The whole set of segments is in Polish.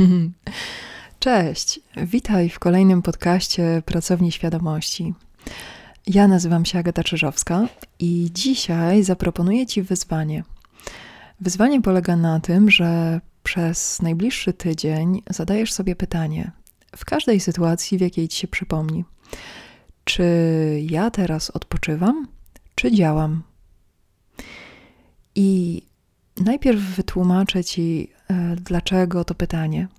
Cześć, witaj w kolejnym podcaście Pracowni Świadomości. Ja nazywam się Agata Czyżowska i dzisiaj zaproponuję Ci wyzwanie. Wyzwanie polega na tym, że przez najbliższy tydzień zadajesz sobie pytanie w każdej sytuacji, w jakiej Ci się przypomni. Czy ja teraz odpoczywam, czy działam? I najpierw wytłumaczę Ci, dlaczego to pytanie –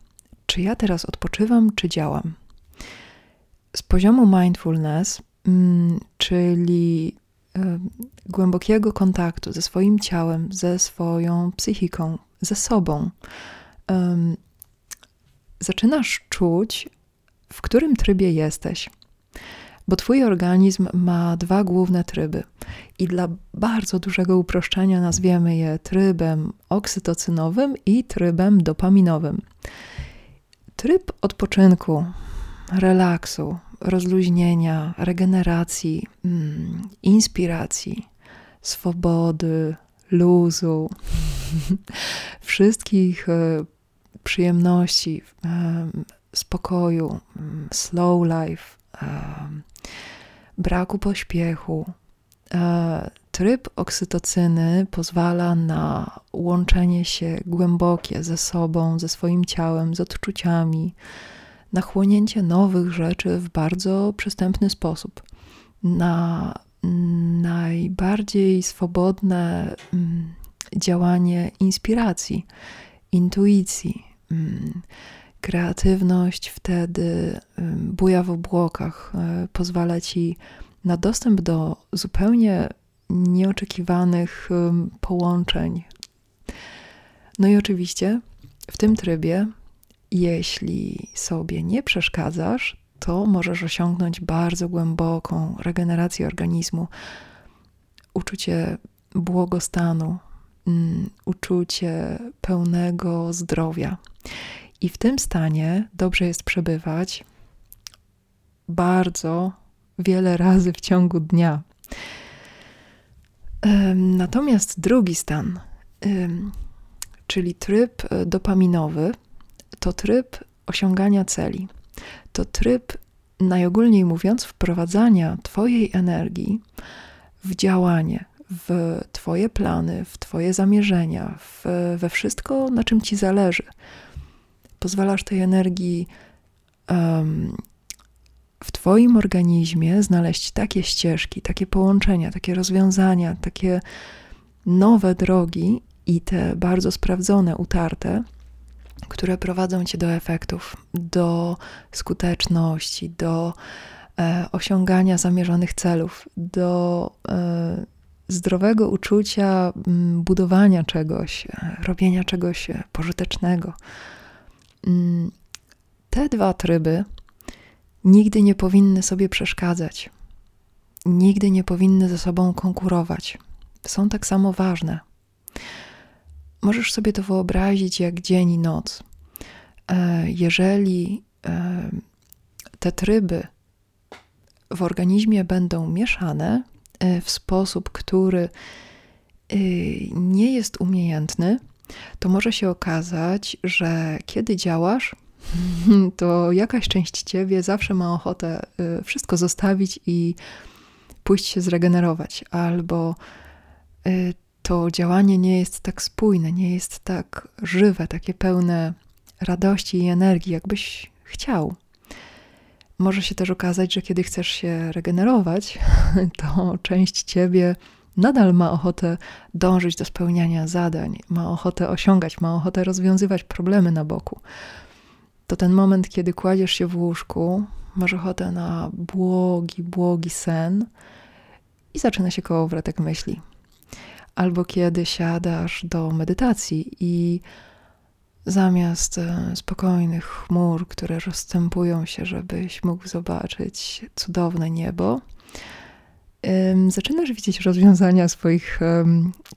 czy ja teraz odpoczywam, czy działam. Z poziomu mindfulness, mm, czyli głębokiego kontaktu ze swoim ciałem, ze swoją psychiką, ze sobą, zaczynasz czuć, w którym trybie jesteś. Bo Twój organizm ma dwa główne tryby, i dla bardzo dużego uproszczenia nazwiemy je trybem oksytocynowym i trybem dopaminowym. Tryb odpoczynku, relaksu, rozluźnienia, regeneracji, mm, inspiracji, swobody, luzu, wszystkich e, przyjemności, e, spokoju, mm, slow life, braku pośpiechu. Tryb oksytocyny pozwala na łączenie się głębokie ze sobą, ze swoim ciałem, z odczuciami, na chłonięcie nowych rzeczy w bardzo przystępny sposób, na najbardziej swobodne działanie inspiracji, intuicji. Kreatywność wtedy buja w obłokach, e, pozwala ci na dostęp do zupełnie nieoczekiwanych połączeń. No i oczywiście w tym trybie, jeśli sobie nie przeszkadzasz, to możesz osiągnąć bardzo głęboką regenerację organizmu, uczucie błogostanu, mm, uczucie pełnego zdrowia. I w tym stanie dobrze jest przebywać bardzo wiele razy w ciągu dnia. Natomiast drugi stan, czyli tryb e, dopaminowy, to tryb osiągania celi. To tryb, najogólniej mówiąc, wprowadzania Twojej energii w działanie, w Twoje plany, w Twoje zamierzenia, w, we wszystko, na czym Ci zależy. Pozwalasz tej energii um, w Twoim organizmie znaleźć takie ścieżki, takie połączenia, takie rozwiązania, takie nowe drogi i te bardzo sprawdzone, utarte, które prowadzą Cię do efektów, do skuteczności, do e, osiągania zamierzonych celów, do e, zdrowego uczucia m, budowania czegoś, e, robienia czegoś pożytecznego. Mm, te dwa tryby nigdy nie powinny sobie przeszkadzać, nigdy nie powinny ze sobą konkurować. Są tak samo ważne. Możesz sobie to wyobrazić jak dzień i noc. E, jeżeli e, te tryby w organizmie będą mieszane e, w sposób, który nie jest umiejętny, to może się okazać, że kiedy działasz, to jakaś część ciebie zawsze ma ochotę y, wszystko zostawić i pójść się zregenerować, albo y, to działanie nie jest tak spójne, nie jest tak żywe, takie pełne radości i energii, jakbyś chciał. Może się też okazać, że kiedy chcesz się regenerować, to część ciebie nadal ma ochotę dążyć do spełniania zadań, ma ochotę osiągać, ma ochotę rozwiązywać problemy na boku to ten moment, kiedy kładziesz się w łóżku, masz ochotę na błogi, błogi sen i zaczyna się kołowrotek myśli. Albo kiedy siadasz do medytacji i zamiast e, spokojnych chmur, które rozstępują się, żebyś mógł zobaczyć cudowne niebo, zaczynasz widzieć rozwiązania swoich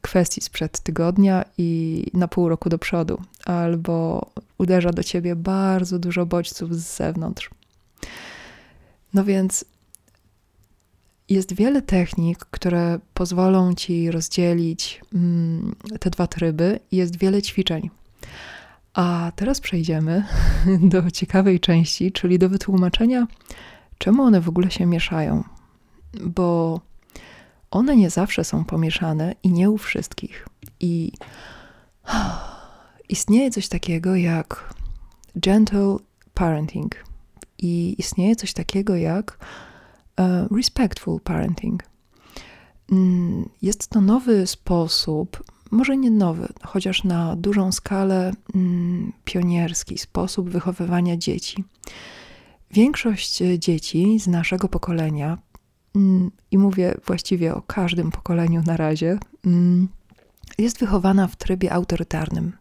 kwestii sprzed tygodnia i na pół roku do przodu, albo uderza do ciebie bardzo dużo bodźców z zewnątrz. No więc jest wiele technik, które pozwolą ci rozdzielić mm, te dwa tryby, jest wiele ćwiczeń. A teraz przejdziemy do ciekawej części, czyli do wytłumaczenia, czemu one w ogóle się mieszają. Bo one nie zawsze są pomieszane i nie u wszystkich. I istnieje coś takiego jak gentle parenting i istnieje coś takiego jak uh, respectful parenting. Mm, jest to nowy sposób, może nie nowy, chociaż na dużą skalę mm, pionierski sposób wychowywania dzieci. Większość dzieci z naszego pokolenia, i mówię właściwie o każdym pokoleniu na razie, jest wychowana w trybie autorytarnym.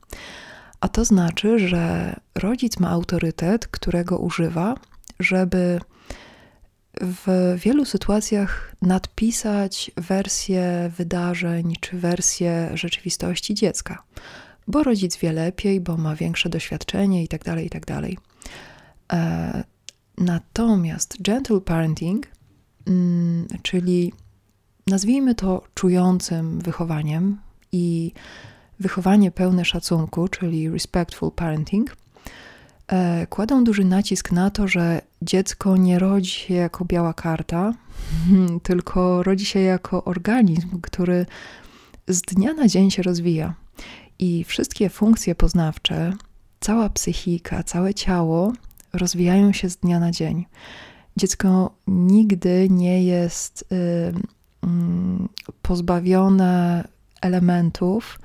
A to znaczy, że rodzic ma autorytet, którego używa, żeby w wielu sytuacjach nadpisać wersję wydarzeń czy wersję rzeczywistości dziecka, bo rodzic wie lepiej, bo ma większe doświadczenie itd. Tak itd. Tak e, natomiast gentle parenting, mm, czyli nazwijmy to czującym wychowaniem i wychowanie pełne szacunku, czyli respectful parenting, e, kładą duży nacisk na to, że dziecko nie rodzi się jako biała karta, tylko rodzi się jako organizm, który z dnia na dzień się rozwija. I wszystkie funkcje poznawcze, cała psychika, całe ciało rozwijają się z dnia na dzień. Dziecko nigdy nie jest y, y, pozbawione elementów,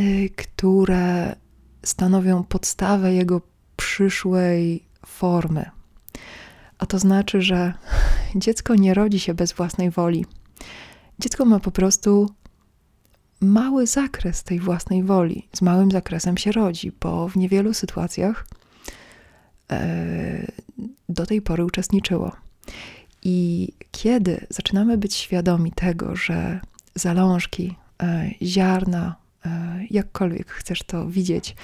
Y, które stanowią podstawę jego przyszłej formy. A to znaczy, że dziecko nie rodzi się bez własnej woli. Dziecko ma po prostu mały zakres tej własnej woli. Z małym zakresem się rodzi, bo w niewielu sytuacjach e, do tej pory uczestniczyło. I kiedy zaczynamy być świadomi tego, że zalążki, e, ziarna, E, jakkolwiek chcesz to widzieć,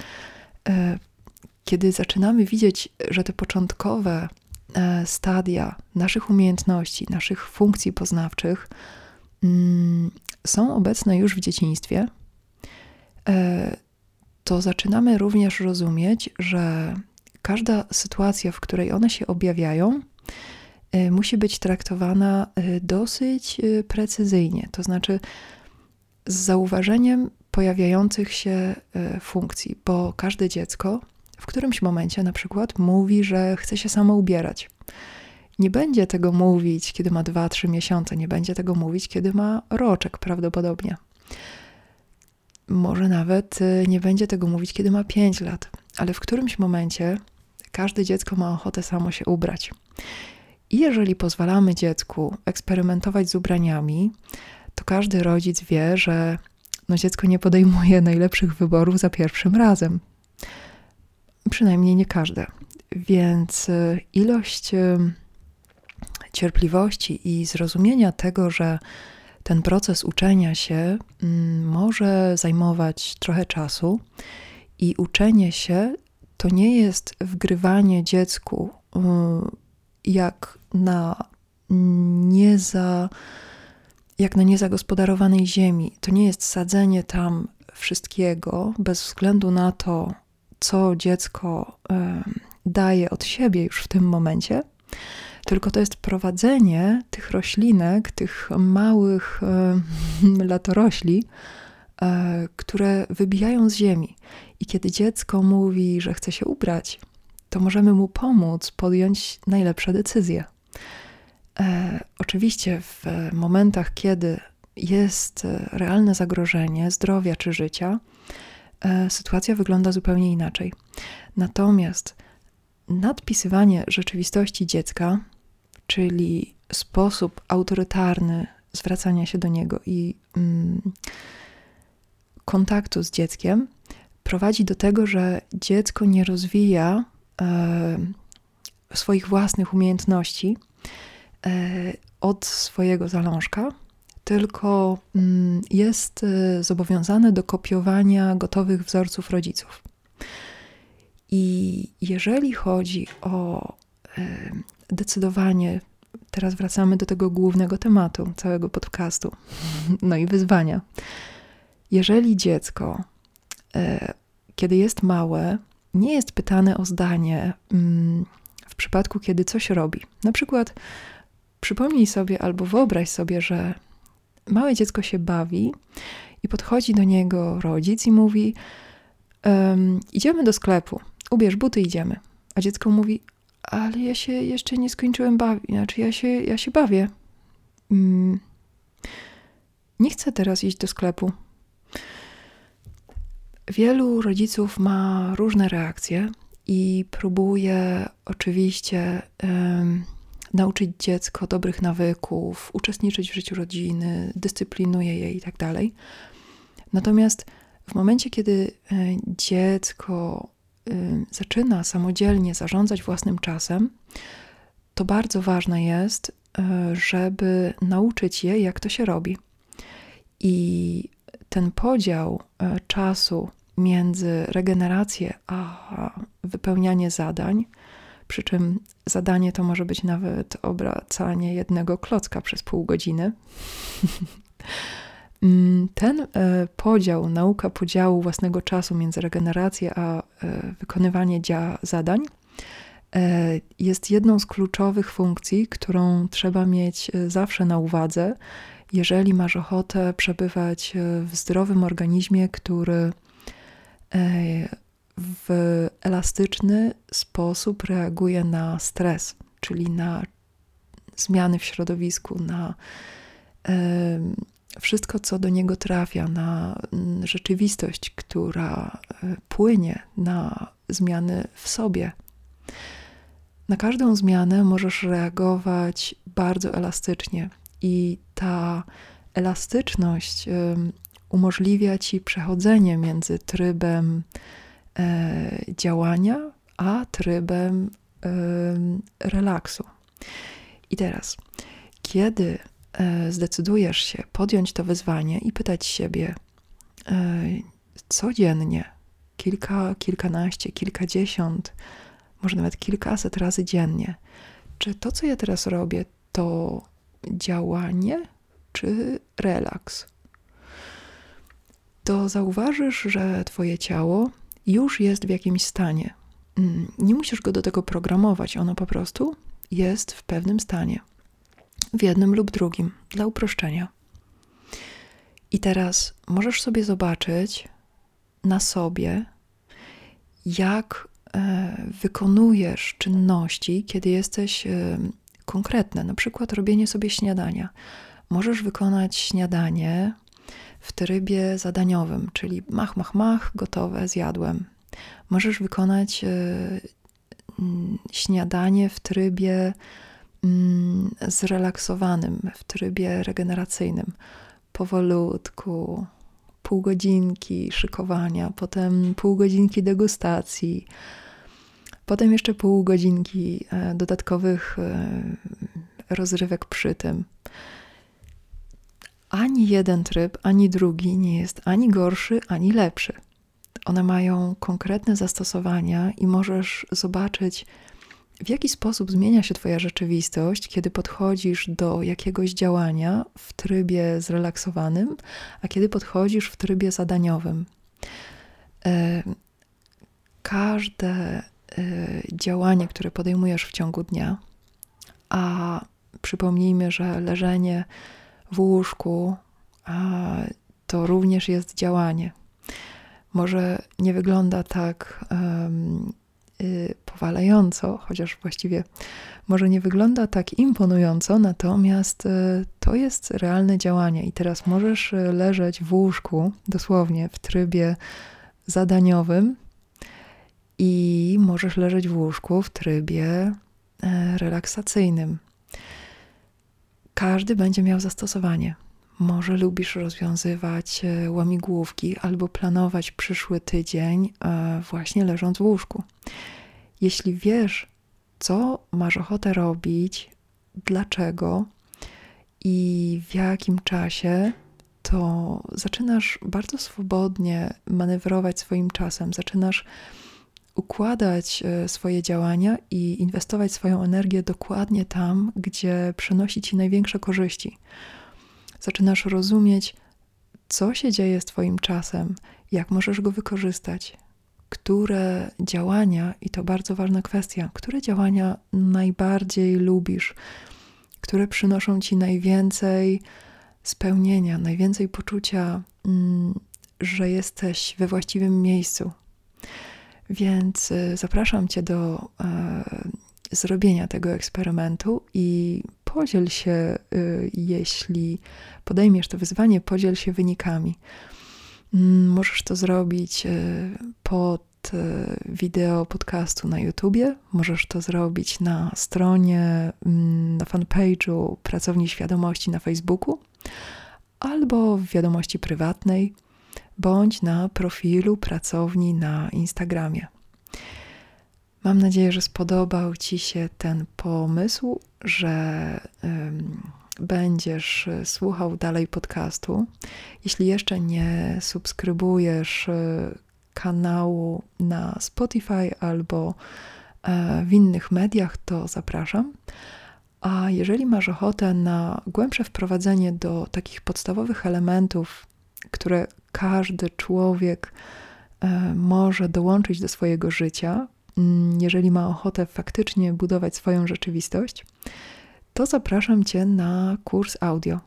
e, kiedy zaczynamy widzieć, że te początkowe stadia naszych umiejętności, naszych funkcji poznawczych mm, są obecne już w dzieciństwie, to zaczynamy również rozumieć, że każda sytuacja, w której one się objawiają, musi być traktowana dosyć precyzyjnie. To znaczy, z zauważeniem pojawiających się e, funkcji, bo każde dziecko w którymś momencie na przykład mówi, że chce się samo ubierać. Nie będzie tego mówić, kiedy ma 2-3 miesiące, nie będzie tego mówić, kiedy ma roczek prawdopodobnie. Może nawet e, nie będzie tego mówić, kiedy ma 5 lat, ale w którymś momencie każde dziecko ma ochotę samo się ubrać. I jeżeli pozwalamy dziecku eksperymentować z ubraniami, to każdy rodzic wie, że no dziecko nie podejmuje najlepszych wyborów za pierwszym razem. Przynajmniej nie każde. Więc y, ilość y, cierpliwości i zrozumienia tego, że ten proces uczenia się mm, może zajmować trochę czasu i uczenie się to nie jest wgrywanie dziecku y, jak na nie za jak na niezagospodarowanej ziemi. To nie jest sadzenie tam wszystkiego bez względu na to, co dziecko daje od siebie już w tym momencie, tylko to jest prowadzenie tych roślinek, tych małych latorośli, e, które wybijają z ziemi. I kiedy dziecko mówi, że chce się ubrać, to możemy mu pomóc podjąć najlepsze decyzje. E, oczywiście w momentach, kiedy jest e, realne zagrożenie zdrowia czy życia, e, sytuacja wygląda zupełnie inaczej. Natomiast nadpisywanie rzeczywistości dziecka, czyli sposób autorytarny zwracania się do niego i mm, kontaktu z dzieckiem, prowadzi do tego, że dziecko nie rozwija e, swoich własnych umiejętności, E, od swojego zalążka, tylko mm, jest e, zobowiązane do kopiowania gotowych wzorców rodziców. I jeżeli chodzi o e, decydowanie, teraz wracamy do tego głównego tematu całego podcastu, no i wyzwania. Jeżeli dziecko kiedy jest małe, nie jest pytane o zdanie mm, w przypadku, kiedy coś robi. Na przykład przypomnij sobie albo wyobraź sobie, że małe dziecko się bawi i podchodzi do niego rodzic i mówi: Idziemy do sklepu, ubierz buty, idziemy. A dziecko mówi: Ale ja się jeszcze nie skończyłem bawić, znaczy ja się, ja się bawię. Mm, nie chcę teraz iść do sklepu. Wielu rodziców ma różne reakcje i próbuje oczywiście um, nauczyć dziecko dobrych nawyków, uczestniczyć w życiu rodziny, dyscyplinuje je i tak. Natomiast w momencie, kiedy e, dziecko e, zaczyna samodzielnie zarządzać własnym czasem, to bardzo ważne jest, e, żeby nauczyć je, jak to się robi. I ten podział czasu między regenerację a wypełnianie zadań, przy czym zadanie to może być nawet obracanie jednego klocka przez pół godziny. Mm, ten e, podział, nauka podziału własnego czasu między regeneracją a e, wykonywanie zadań e, jest jedną z kluczowych funkcji, którą trzeba mieć zawsze na uwadze, jeżeli masz ochotę przebywać w zdrowym organizmie, który w elastyczny sposób reaguje na stres, czyli na zmiany w środowisku, na wszystko, co do niego trafia, na rzeczywistość, która e, płynie, na zmiany w sobie. Na każdą zmianę możesz reagować bardzo elastycznie, i ta elastyczność umożliwia ci przechodzenie między trybem e, działania a trybem relaksu. I teraz, kiedy E, zdecydujesz się podjąć to wyzwanie i pytać siebie e, codziennie, kilka, kilkanaście, kilkadziesiąt, może nawet kilkaset razy dziennie, czy to, co ja teraz robię, to działanie czy relaks? To zauważysz, że Twoje ciało już jest w jakimś stanie. Mm, nie musisz go do tego programować, ono po prostu jest w pewnym stanie w jednym lub drugim, dla uproszczenia. I teraz możesz sobie zobaczyć na sobie, jak e, wykonujesz czynności, kiedy jesteś e, konkretne, na przykład robienie sobie śniadania. Możesz wykonać śniadanie w trybie zadaniowym, czyli mach, mach, mach, gotowe, zjadłem. Możesz wykonać e, śniadanie w trybie Mm, zrelaksowanym, w trybie regeneracyjnym. Powolutku, pół godzinki szykowania, potem pół godzinki degustacji, potem jeszcze pół godzinki e, dodatkowych e, rozrywek przy tym. Ani jeden tryb, ani drugi nie jest ani gorszy, ani lepszy. One mają konkretne zastosowania i możesz zobaczyć, w jaki sposób zmienia się Twoja rzeczywistość, kiedy podchodzisz do jakiegoś działania w trybie zrelaksowanym, a kiedy podchodzisz w trybie zadaniowym. E, każde e, działanie, które podejmujesz w ciągu dnia, a przypomnijmy, że leżenie w łóżku to również jest działanie. Może nie wygląda tak um, Y, powalająco, chociaż właściwie może nie wygląda tak imponująco, natomiast y, to jest realne działanie. I teraz możesz y, leżeć w łóżku, dosłownie w trybie zadaniowym, i możesz leżeć w łóżku w trybie e, relaksacyjnym. Każdy będzie miał zastosowanie. Może lubisz rozwiązywać e, łamigłówki albo planować przyszły tydzień e, właśnie leżąc w łóżku. Jeśli wiesz, co masz ochotę robić, dlaczego i w jakim czasie, to zaczynasz bardzo swobodnie manewrować swoim czasem, zaczynasz układać e, swoje działania i inwestować swoją energię dokładnie tam, gdzie przynosi ci największe korzyści zaczynasz rozumieć, co się dzieje z Twoim czasem, jak możesz go wykorzystać, które działania, i to bardzo ważna kwestia, które działania najbardziej lubisz, które przynoszą ci najwięcej spełnienia, najwięcej poczucia, mm, że jesteś we właściwym miejscu. Więc y, zapraszam Cię do e, zrobienia tego eksperymentu i podziel się, y, jeśli podejmiesz to wyzwanie, podziel się wynikami. Mm, możesz to zrobić y, pod wideo podcastu na YouTubie, możesz to zrobić na stronie, mm, na fanpage'u Pracowni Świadomości na Facebooku, albo w wiadomości prywatnej, bądź na profilu pracowni na Instagramie. Mam nadzieję, że spodobał Ci się ten pomysł, że będziesz słuchał dalej podcastu. Jeśli jeszcze nie subskrybujesz e, kanału na Spotify albo e, w innych mediach, to zapraszam. A jeżeli masz ochotę na głębsze wprowadzenie do takich podstawowych elementów, które każdy człowiek e, może dołączyć do swojego życia, mm, jeżeli ma ochotę faktycznie budować swoją rzeczywistość, to zapraszam Cię na kurs audio.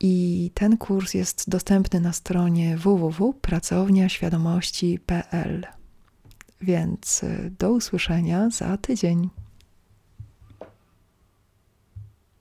I ten kurs jest dostępny na stronie www.pracowniaświadomości.pl. Więc e, do usłyszenia za tydzień.